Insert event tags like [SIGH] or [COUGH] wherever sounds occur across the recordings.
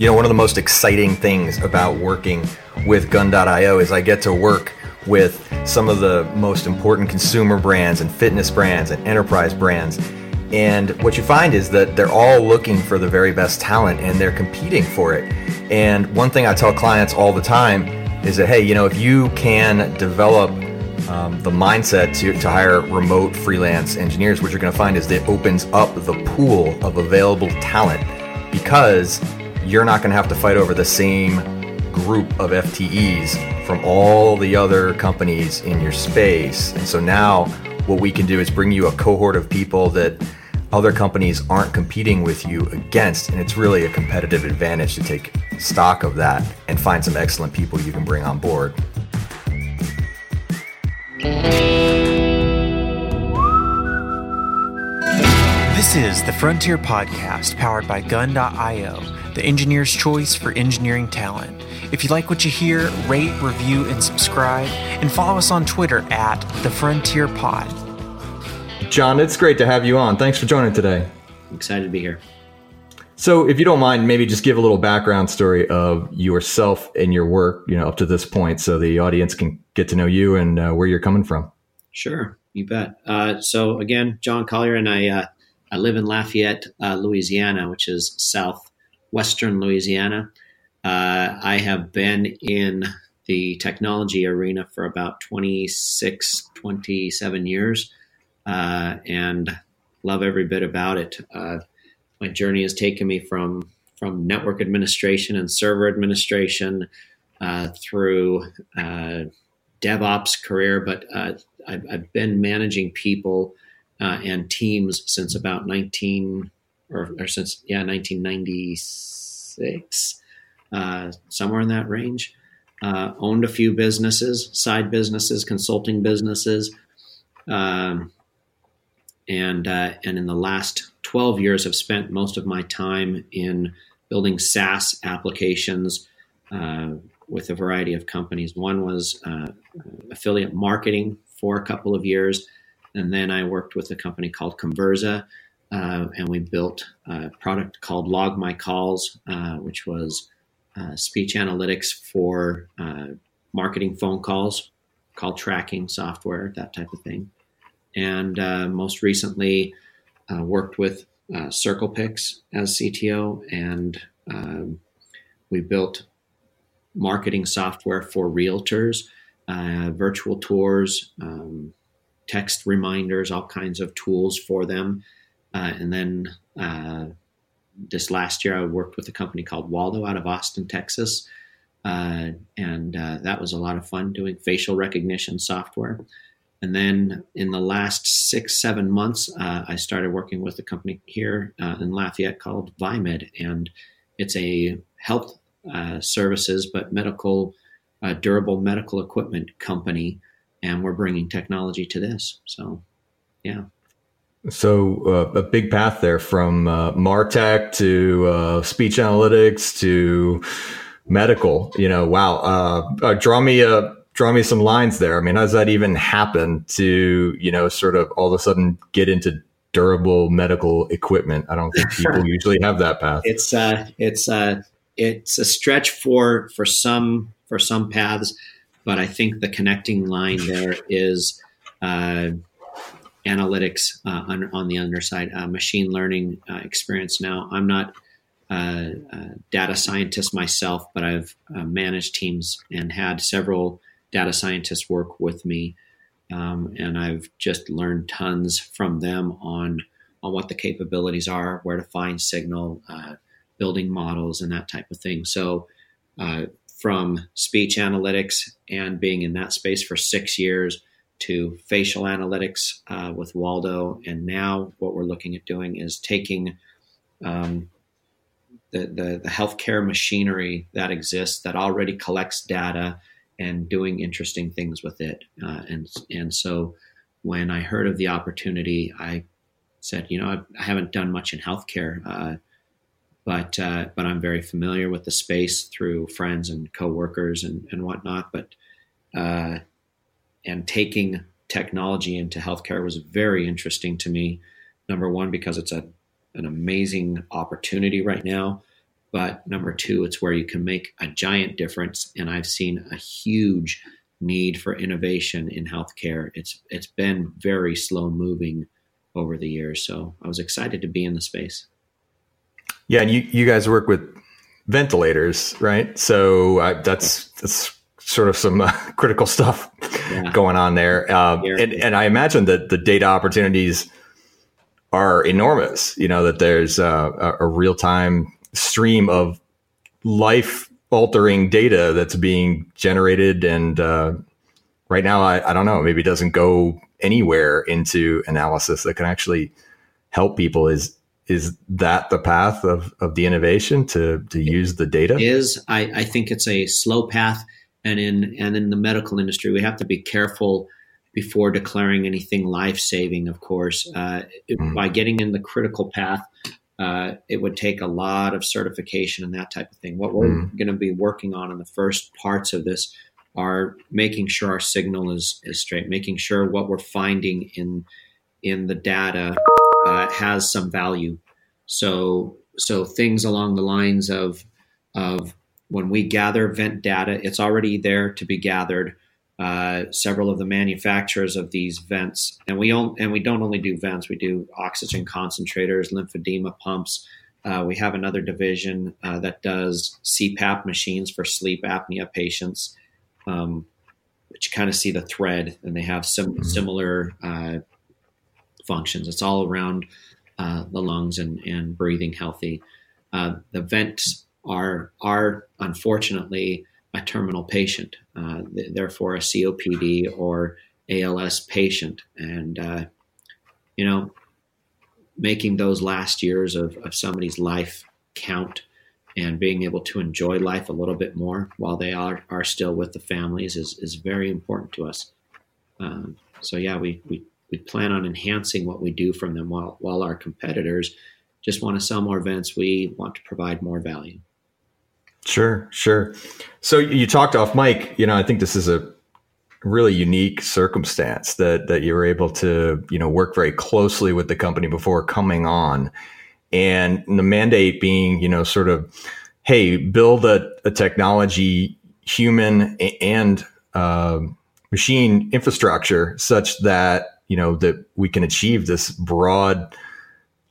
You know, one of the most exciting things about working with Gun.io is I get to work with some of the most important consumer brands and fitness brands and enterprise brands. And what you find is that they're all looking for the very best talent and they're competing for it. And one thing I tell clients all the time is that, hey, you know, if you can develop um, the mindset to, to hire remote freelance engineers, what you're going to find is that it opens up the pool of available talent because you're not going to have to fight over the same group of FTEs from all the other companies in your space. And so now what we can do is bring you a cohort of people that other companies aren't competing with you against. And it's really a competitive advantage to take stock of that and find some excellent people you can bring on board. This is the Frontier Podcast powered by Gun.io, the engineer's choice for engineering talent. If you like what you hear, rate, review, and subscribe, and follow us on Twitter at the Frontier Pod. John, it's great to have you on. Thanks for joining today. I'm excited to be here. So, if you don't mind, maybe just give a little background story of yourself and your work, you know, up to this point, so the audience can get to know you and uh, where you're coming from. Sure, you bet. Uh, so, again, John Collier, and I, uh, I live in Lafayette, uh, Louisiana, which is southwestern Louisiana. Uh, I have been in the technology arena for about 26, 27 years, uh, and love every bit about it my journey has taken me from from network administration and server administration uh, through uh, DevOps career, but uh, I've, I've, been managing people uh, and teams since about 19 or, or since yeah 1996, uh, somewhere in that range. Uh, owned a few businesses, side businesses, consulting businesses. Um, and uh, and in the last 12 years, I've spent most of my time in building SaaS applications uh, with a variety of companies. One was uh, affiliate marketing for a couple of years, and then I worked with a company called Convirza, uh, and we built a product called Log My Calls, uh, which was uh, speech analytics for marketing phone calls, call tracking software, that type of thing. And uh, most recently uh, worked with uh, CirclePix as CTO, and um, we built marketing software for realtors, uh, virtual tours, um, text reminders, all kinds of tools for them. Uh, and then uh, this last year, I worked with a company called Waldo out of Austin, Texas. and that was a lot of fun doing facial recognition software. And then in the last six, seven months, uh, I started working with a company here uh, in Lafayette called Viemed. And it's a health uh, services, but medical, uh, durable medical equipment company. And we're bringing technology to this. So, yeah. So uh, a big path there from uh, Martech to speech analytics to medical. You know, wow. draw me a draw me some lines there. I mean, how does that even happen to, you know, sort of all of a sudden get into durable medical equipment? I don't think [LAUGHS] people usually have that path. It's uh it's uh it's a stretch for for some for some paths, but I think the connecting line there is uh, analytics uh, on, on, the underside, uh, machine learning uh, experience. Now, I'm not a data scientist myself, but I've uh, managed teams and had several data scientists work with me, um, and I've just learned tons from them on on what the capabilities are, where to find signal, uh, building models, and that type of thing. So, uh, from speech analytics and being in that space for six years to facial analytics uh, with Waldo, and now what we're looking at doing is taking um, the, the, the healthcare machinery that exists that already collects data and doing interesting things with it. Uh, and and so when I heard of the opportunity, I said, you know, I, I haven't done much in healthcare, uh, but uh, but I'm very familiar with the space through friends and coworkers and and whatnot. But uh, and taking technology into healthcare was very interesting to me. Number one, because it's a an amazing opportunity right now but number two, it's where you can make a giant difference. And I've seen a huge need for innovation in healthcare. It's it's been very slow moving over the years, so I was excited to be in the space. Yeah, and you you guys work with ventilators, right? So uh, that's that's sort of some [LAUGHS] uh, critical stuff yeah. going on there. Uh, and, and I imagine that the data opportunities are enormous. You know that there's a, a real time stream of life altering data that's being generated and uh, right now I, I don't know maybe it doesn't go anywhere into analysis that can actually help people is is that the path of, of the innovation to to use the data it is I, I think it's a slow path and in and in the medical industry we have to be careful before declaring anything life saving of course uh, mm. by getting in the critical path uh, it would take a lot of certification and that type of thing. What we're mm. going to be working on in the first parts of this are making sure our signal is, is straight, making sure what we're finding in in the data uh, has some value. So so things along the lines of of when we gather vent data, it's already there to be gathered uh, several of the manufacturers of these vents, and we on, and we don't only do vents, we do oxygen concentrators, lymphedema pumps. Uh, we have another division uh, that does CPAP machines for sleep apnea patients, um, which kind of see the thread, and they have some mm-hmm. similar uh, functions. It's all around uh, the lungs and, and breathing healthy. Uh, the vents are are unfortunately a terminal patient, uh, th- therefore a COPD or ALS patient. And, uh, you know, making those last years of, of somebody's life count and being able to enjoy life a little bit more while they are, are still with the families is, is very important to us. Um, so, yeah, we, we, we plan on enhancing what we do from them while, while our competitors just want to sell more vents. We want to provide more value. Sure, sure. So you talked off mic. You know, I think this is a really unique circumstance that that you were able to you know work very closely with the company before coming on, and the mandate being you know sort of, hey, build a, a technology, human and uh, machine infrastructure such that you know that we can achieve this broad.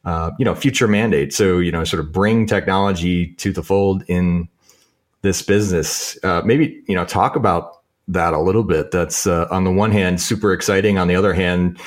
Uh, you know, future mandate. So, you know, sort of bring technology to the fold in this business. Uh, maybe you know talk about that a little bit. That's uh, on the one hand super exciting. On the other hand,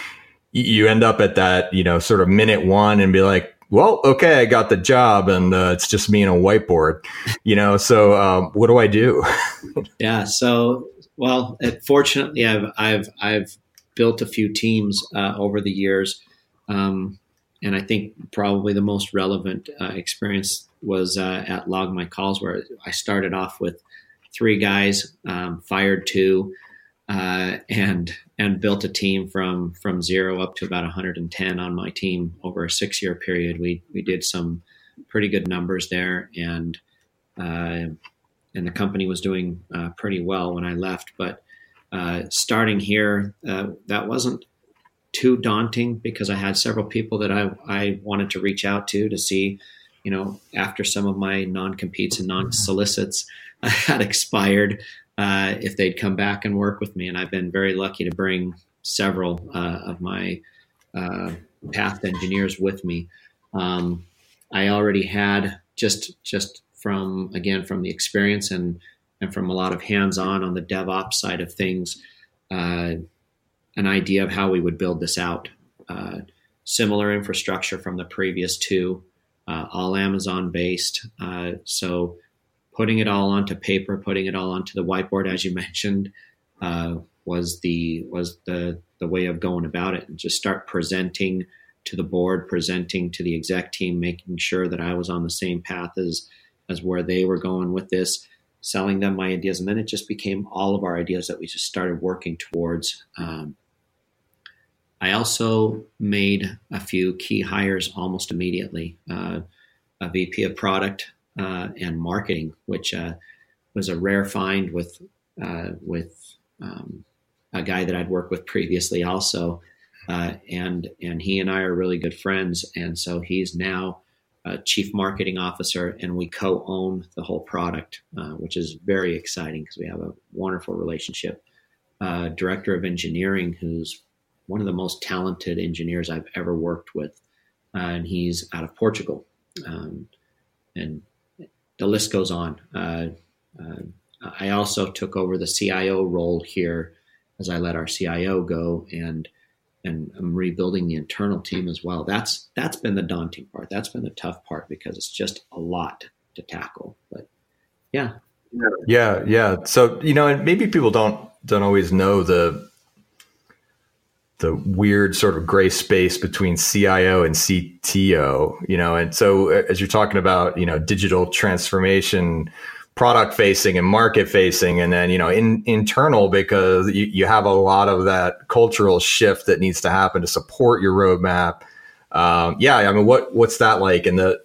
you end up at that you know sort of minute one and be like, well, okay, I got the job, and uh, it's just me and a whiteboard. You know, so um, what do I do? [LAUGHS] yeah. So well, fortunately, I've I've I've built a few teams uh, over the years. Um, and I think probably the most relevant uh, experience was uh, at Log My Calls, where I started off with three guys, um, fired two, uh, and and built a team from from zero up to about 110 on my team over a six year period. We we did some pretty good numbers there, and uh, and the company was doing uh, pretty well when I left. But uh, starting here, that wasn't too daunting because I had several people that I, I wanted to reach out to to see, you know, after some of my non competes and non solicits [LAUGHS] had expired, uh, if they'd come back and work with me. And I've been very lucky to bring several uh, of my uh, path engineers with me. Um, I already had just just from again from the experience and and from a lot of hands on the DevOps side of things. Uh, an idea of how we would build this out. Uh, similar infrastructure from the previous two, uh, all Amazon based. Uh, so putting it all onto paper, putting it all onto the whiteboard, as you [LAUGHS] mentioned, uh, was the was the the way of going about it, and just start presenting to the board, presenting to the exec team, making sure that I was on the same path as as where they were going with this selling them my ideas, and then it just became all of our ideas that we just started working towards. Um, I also made a few key hires almost immediately. Uh, a VP of product uh, and marketing, which uh, was a rare find with uh, with um, a guy that I'd worked with previously, also, uh, and and he and I are really good friends, and so he's now uh, chief marketing officer, and we co-own the whole product, uh, which is very exciting because we have a wonderful relationship. Uh, director of engineering, who's one of the most talented engineers I've ever worked with, uh, and he's out of Portugal, um, and the list goes on. Uh, uh, I also took over the CIO role here as I let our CIO go, and and I'm rebuilding the internal team as well. That's that's been the daunting part. That's been the tough part because it's just a lot to tackle. But yeah, yeah, yeah. So you know, and maybe people don't don't always know the the weird sort of gray space between CIO and CTO. You know, and so uh, as you're talking about, you know, digital transformation product facing and market facing and then you know in, internal because you, you have a lot of that cultural shift that needs to happen to support your roadmap. Um, yeah i mean what what's that like in the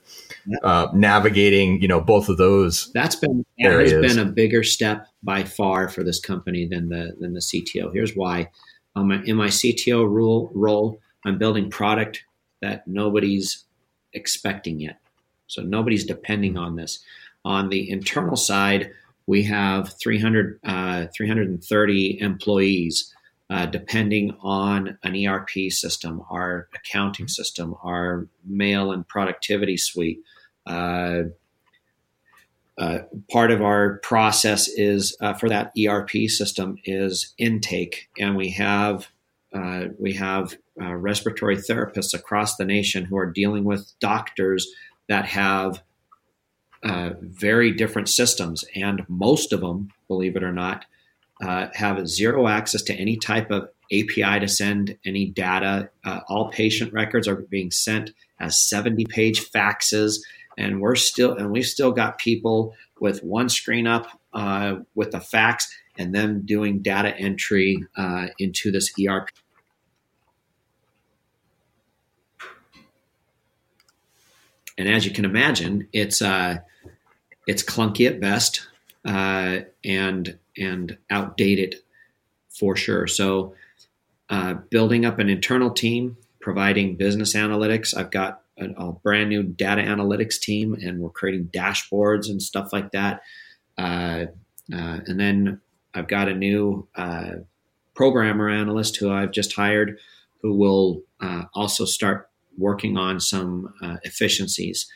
uh, navigating you know both of those that's been that has been a bigger step by far for this company than the than the cto here's why. Um, in my cto rule role i'm building product that nobody's expecting yet. So nobody's depending on this on the internal side, we have 300, uh, 330 employees, uh, depending on an ERP system, our accounting system, our mail and productivity suite. Uh, uh part of our process is uh, for that ERP system is intake, and we have uh, we have respiratory therapists across the nation who are dealing with doctors that have uh, very different systems, and most of them, believe it or not, uh, have zero access to any type of API to send any data. Uh, all patient records are being sent as 70 page faxes, and we're still and we've still got people with one screen up uh, with the fax and them doing data entry uh, into this ERP. And as you can imagine, it's uh, it's clunky at best uh, and and outdated for sure. So, uh, building up an internal team, providing business analytics. I've got a, a, brand new data analytics team, and we're creating dashboards and stuff like that. Uh, uh and then I've got a new uh, programmer analyst who I've just hired, who will uh, also start working on some efficiencies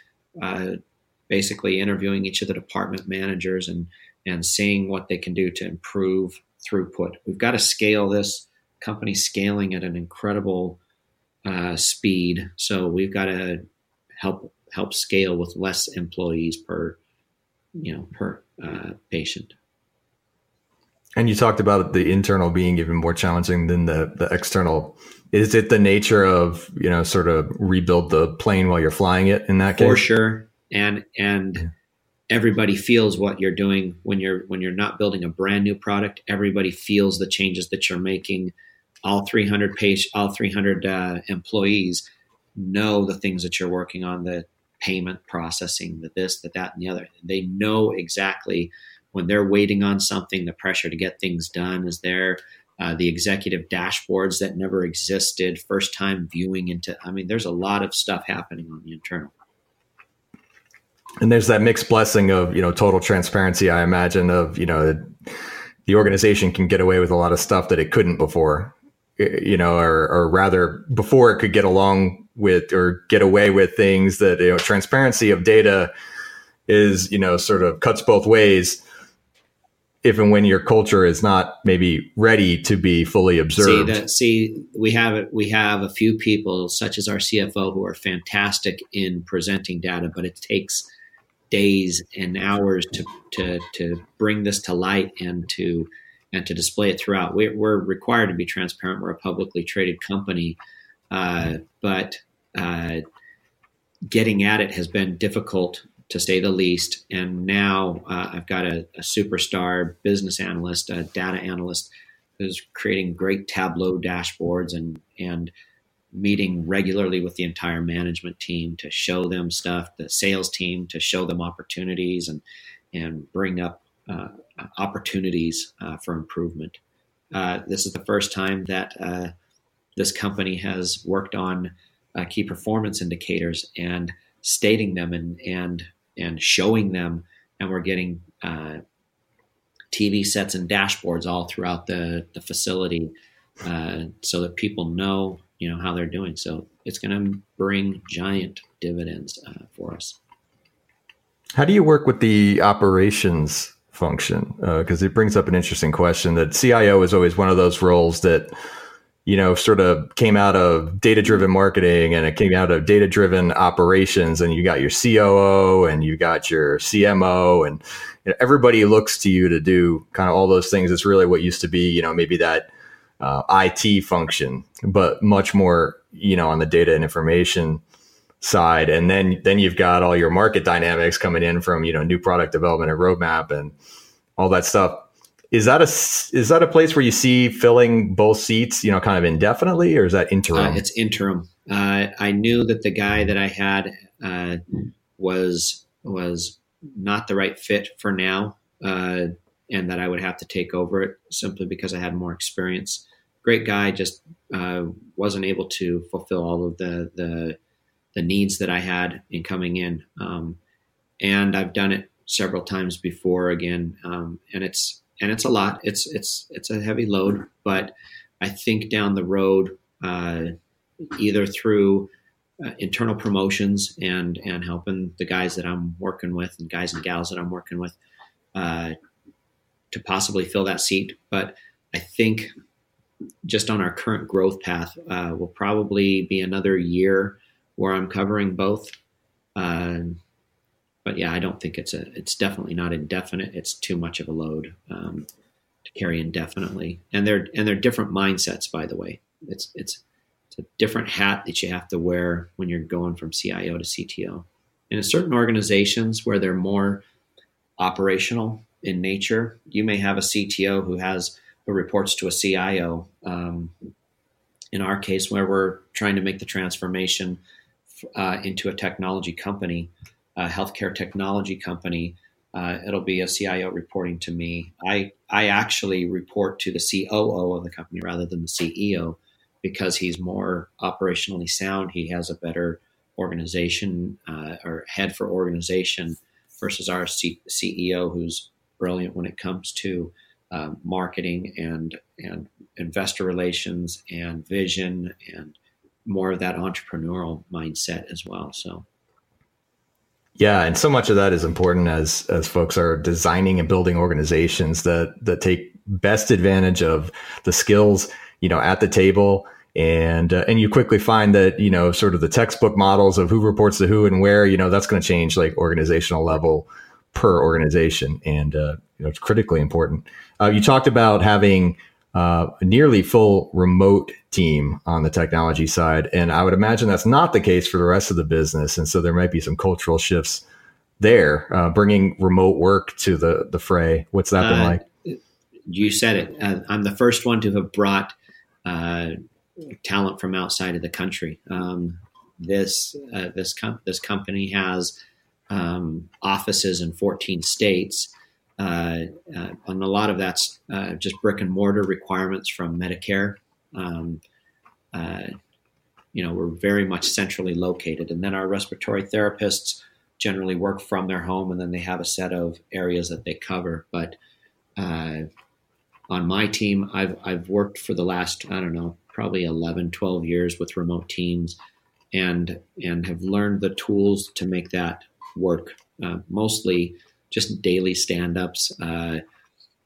basically interviewing each of the department managers and and seeing what they can do to improve throughput. We've got to scale this company scaling at an incredible uh, speed, so we've got to help help scale with less employees per you know per uh, patient. And you talked about the internal being even more challenging than the the external. Is it the nature of you know sort of rebuild the plane while you're flying it in that case? For sure, and and everybody feels what you're doing when you're when you're not building a brand new product. Everybody feels the changes that you're making. All 300 page all 300 uh, employees know the things that you're working on the payment processing the this the that and the other. They know exactly when they're waiting on something the pressure to get things done is there. Uh, the executive dashboards that never existed first time viewing into i mean there's a lot of stuff happening on the internal and there's that mixed blessing of you know total transparency i imagine of you know the organization can get away with a lot of stuff that it couldn't before you know or, or rather before it could get along with or get away with things that you know transparency of data is you know sort of cuts both ways if and when your culture is not maybe ready to be fully observed. See, that, see, we have we have a few people, such as our CFO, who are fantastic in presenting data, but it takes days and hours to, to, to bring this to light and to and to display it throughout. We're, we're required to be transparent. We're a publicly traded company, uh, but uh, getting at it has been difficult to say the least. And now uh, I've got a, a, superstar business analyst, a data analyst, who's creating great Tableau dashboards and and meeting regularly with the entire management team to show them stuff, the sales team to show them opportunities and and bring up uh, opportunities uh, for improvement. Uh, this is the first time that uh, this company has worked on uh, key performance indicators, and stating them and and and showing them, and we're getting uh, TV sets and dashboards all throughout the the facility, so that people know you know how they're doing. So it's going to bring giant dividends uh, for us. How do you work with the operations function? Because uh, it brings up an interesting question. That CIO is always one of those roles that you know, sort of came out of data driven marketing and it came out of data driven operations. And you got your COO and you got your CMO, and you know, everybody looks to you to do kind of all those things. It's really what used to be, you know, maybe that uh, IT function, but much more, you know, on the data and information side. And then then you've got all your market dynamics coming in from you know new product development and roadmap and all that stuff is that a is that a place where you see filling both seats, you know, kind of indefinitely, or is that interim? Uh, it's interim. Uh, I knew that the guy that I had uh, was was not the right fit for now, uh, and that I would have to take over it simply because I had more experience. Great guy, just uh, wasn't able to fulfill all of the the, the needs that I had in coming in. Um, and I've done it several times before again, um, and it's and it's a lot. It's it's it's a heavy load, but I think down the road, uh, either through uh, internal promotions and and helping the guys that I'm working with and guys and gals that I'm working with uh, to possibly fill that seat. But I think just on our current growth path, uh, will probably be another year where I'm covering both. Uh, but yeah, I don't think it's a. It's definitely not indefinite. It's too much of a load um, to carry indefinitely, and they're and they're different mindsets. By the way, it's it's it's a different hat that you have to wear when you're going from CIO to CTO. And in certain organizations where they're more operational in nature, you may have a CTO who has who reports to a CIO. Um, in our case, where we're trying to make the transformation uh, into a technology company, a healthcare technology company, uh, it'll be a CIO reporting to me. I I actually report to the COO of the company rather than the CEO because he's more operationally sound. He has a better organization uh, or head for organization versus our C- CEO who's brilliant when it comes to uh, marketing and and investor relations and vision and more of that entrepreneurial mindset as well. So. Yeah, and so much of that is important as as folks are designing and building organizations that that take best advantage of the skills you know at the table. And uh, and you quickly find that you know sort of the textbook models of who reports to who and where you know that's going to change like organizational level per organization. And uh, you know it's critically important uh, you talked about having uh, a nearly full remote team on the technology side. And I would imagine that's not the case for the rest of the business. And so there might be some cultural shifts there, uh, bringing remote work to the, the fray. What's that been uh, like? You said it. Uh, I'm the first one to have brought uh, talent from outside of the country. Um, this uh, this com- this company has um, offices in 14 states uh, uh, and a lot of that's uh, just brick and mortar requirements from Medicare. Um, uh, you know, we're very much centrally located, and then our respiratory therapists generally work from their home, and then they have a set of areas that they cover. But uh, on my team, I've I've worked for the last I don't know probably 11, 12 years with remote teams, and and have learned the tools to make that work. Uh, mostly just daily stand-ups, uh,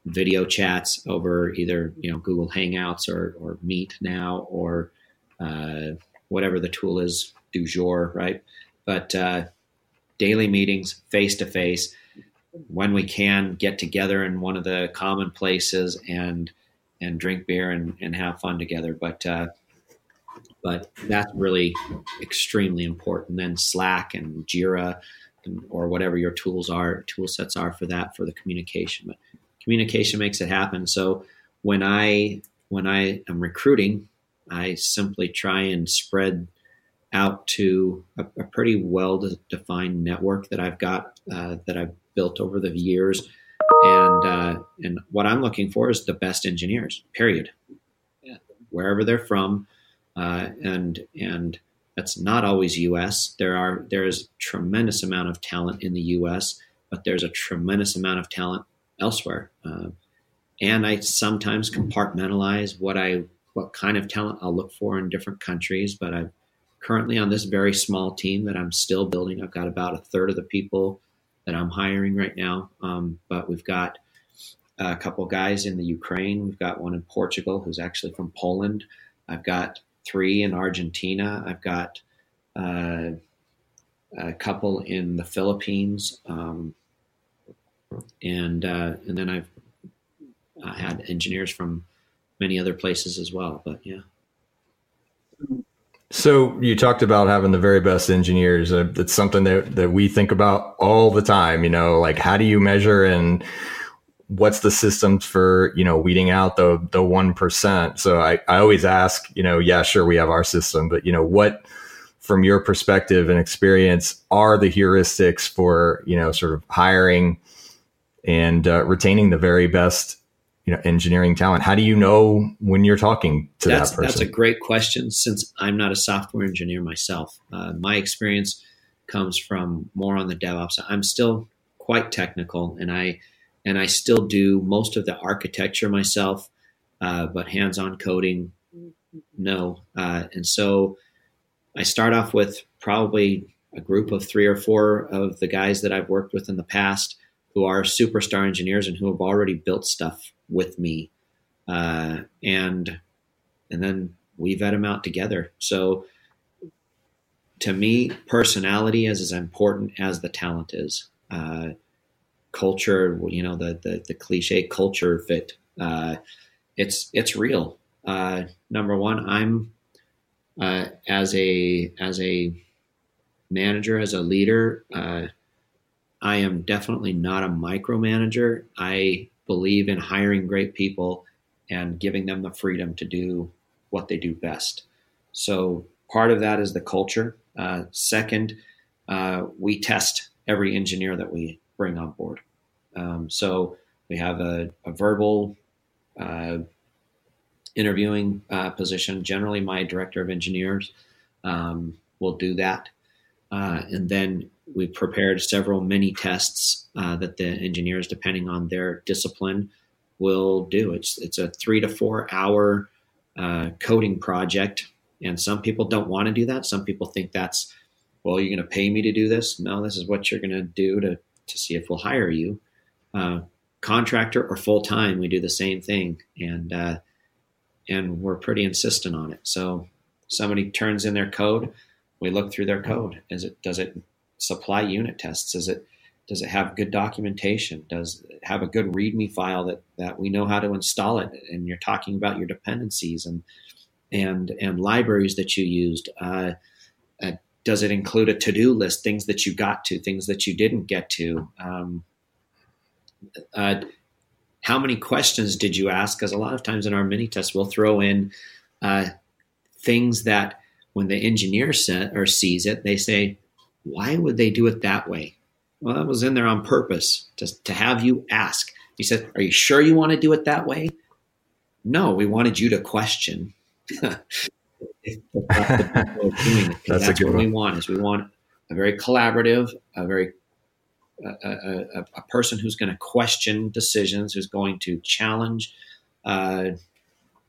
video chats over either you know Google Hangouts or or Meet now or uh, whatever the tool is du jour, right? But uh, daily meetings, face to face, when we can get together in one of the common places and and drink beer and, and have fun together. But uh, but that's really extremely important. Then Slack and Jira or whatever your tools are, tool sets are for that for the communication. But communication makes it happen. So when I when I am recruiting, I simply try and spread out to a, a pretty well defined network that I've got uh, that I've built over the years, and uh, and what I'm looking for is the best engineers. Period. Wherever they're from, uh, and and That's not always U.S. There are there is tremendous amount of talent in the U.S., but there's a tremendous amount of talent elsewhere. Uh, and I sometimes compartmentalize what I what kind of talent I'll look for in different countries. But I'm currently on this very small team that I'm still building. I've got about a third of the people that I'm hiring right now, um, but we've got a couple guys in the Ukraine. We've got one in Portugal who's actually from Poland. I've got three in Argentina. I've got uh, a couple in the Philippines, um, and uh, and then I've I had engineers from many other places as well. But yeah. So you talked about having the very best engineers. Uh, it's something that, that we think about all the time. You know, like how do you measure and what's the systems for you know weeding out the the one percent? So I I always ask, you know, yeah, sure, we have our system, but you know what from your perspective and experience are the heuristics for you know sort of hiring and uh, retaining the very best you know engineering talent? How do you know when you're talking to that's, that person? that's a great question since i'm not a software engineer myself. Uh, my experience comes from more on the devops. I'm still quite technical and i and i still do most of the architecture myself uh, but hands-on coding no uh, and so i start off with probably a group of three or four of the guys that i've worked with in the past who are superstar engineers and who have already built stuff with me, uh, and and then we vet them out together. So to me, personality is as important as the talent is. Uh, culture, you know, the, the, the cliche culture fit. Uh, it's it's real. Uh, number one, I'm uh, as a as a manager, as a leader. Uh, I am definitely not a micromanager. I believe in hiring great people and giving them the freedom to do what they do best. So part of that is the culture. Uh, second, uh, we test every engineer that we bring on board. Um, so we have a, a verbal uh, interviewing uh, position. Generally, my director of engineers um, will do that. Uh, and then we prepared several mini tests uh, that the engineers, depending on their discipline, will do. It's it's a three to four hour uh, coding project, and some people don't want to do that. Some people think that's well, you're going to pay me to do this. No, this is what you're going to do to to see if we'll hire you. Uh, contractor or full time, we do the same thing, and uh, and we're pretty insistent on it. So somebody turns in their code, we look through their code. Is it does it supply unit tests? Does it does it have good documentation? Does it have a good README file that that we know how to install it? And you're talking about your dependencies and and and libraries that you used. Uh, does it include a to-do list, things that you got to, things that you didn't get to? Um, uh, how many questions did you ask? Because a lot of times in our mini tests, we'll throw in uh, things that when the engineer set or sees it, they say, "Why would they do it that way?" Well, that was in there on purpose to, to have you ask. He said, Are you sure you want to do it that way? No, we wanted you to question. [LAUGHS] that's, that's, that's what one. we want is we want a very collaborative, a very a, a, a person who's going to question decisions, who's going to challenge, uh,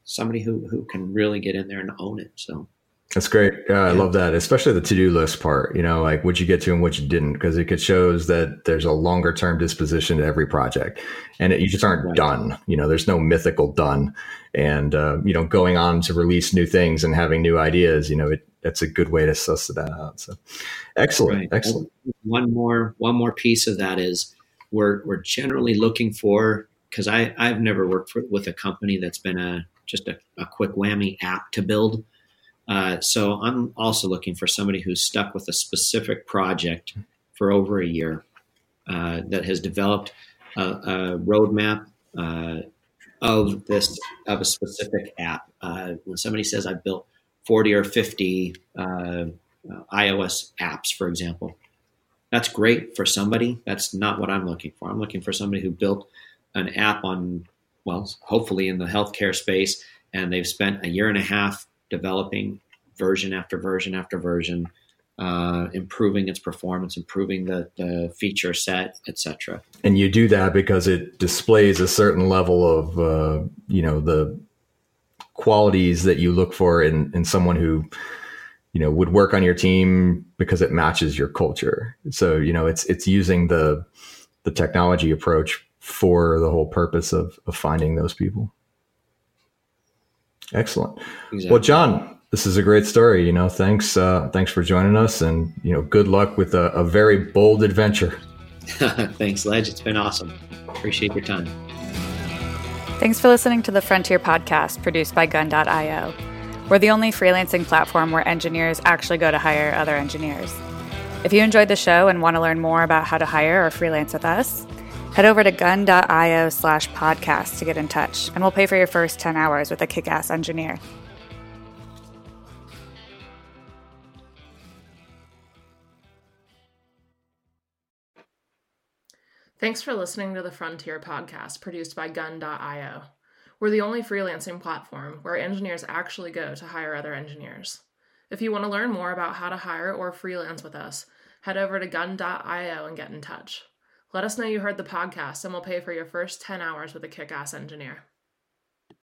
somebody who who can really get in there and own it. So that's great. Yeah, I love that, especially the to-do list part. You know, like what you get to and what you didn't, because it shows that there's a longer-term disposition to every project, and it, you just aren't right. done. You know, there's no mythical done, and uh, you know, going on to release new things and having new ideas. You know, it, that's a good way to suss that out. So, excellent, right. excellent. One more, one more piece of that is we're we're generally looking for because I I've never worked for, with a company that's been a just a, a quick whammy app to build uh, so I'm also looking for somebody who's stuck with a specific project for over a year uh, that has developed a, a roadmap uh, of this of a specific app. Uh, when somebody says I built 40 or 50 uh, iOS apps, for example, that's great for somebody. That's not what I'm looking for. I'm looking for somebody who built an app on, well, hopefully in the healthcare space, and they've spent a year and a half developing version after version after version, uh, improving its performance, improving the, the feature set, etc. And you do that because it displays a certain level of, uh, you know, the qualities that you look for in, in someone who, you know, would work on your team because it matches your culture. So, you know, it's, it's using the, the technology approach for the whole purpose of, of finding those people. Excellent. Exactly. Well, John, this is a great story. You know, thanks, uh, thanks for joining us, and you know, good luck with a, a very bold adventure. [LAUGHS] thanks, Ledge. It's been awesome. Appreciate your time. Thanks for listening to the Frontier podcast produced by Gun.io. We're the only freelancing platform where engineers actually go to hire other engineers. If you enjoyed the show and want to learn more about how to hire or freelance with us, Head over to gun.io slash podcast to get in touch, and we'll pay for your first 10 hours with a kick ass engineer. Thanks for listening to the Frontier podcast produced by Gun.io. We're the only freelancing platform where engineers actually go to hire other engineers. If you want to learn more about how to hire or freelance with us, head over to Gun.io and get in touch. Let us know you heard the podcast and we'll pay for your first 10 hours with a kick ass engineer.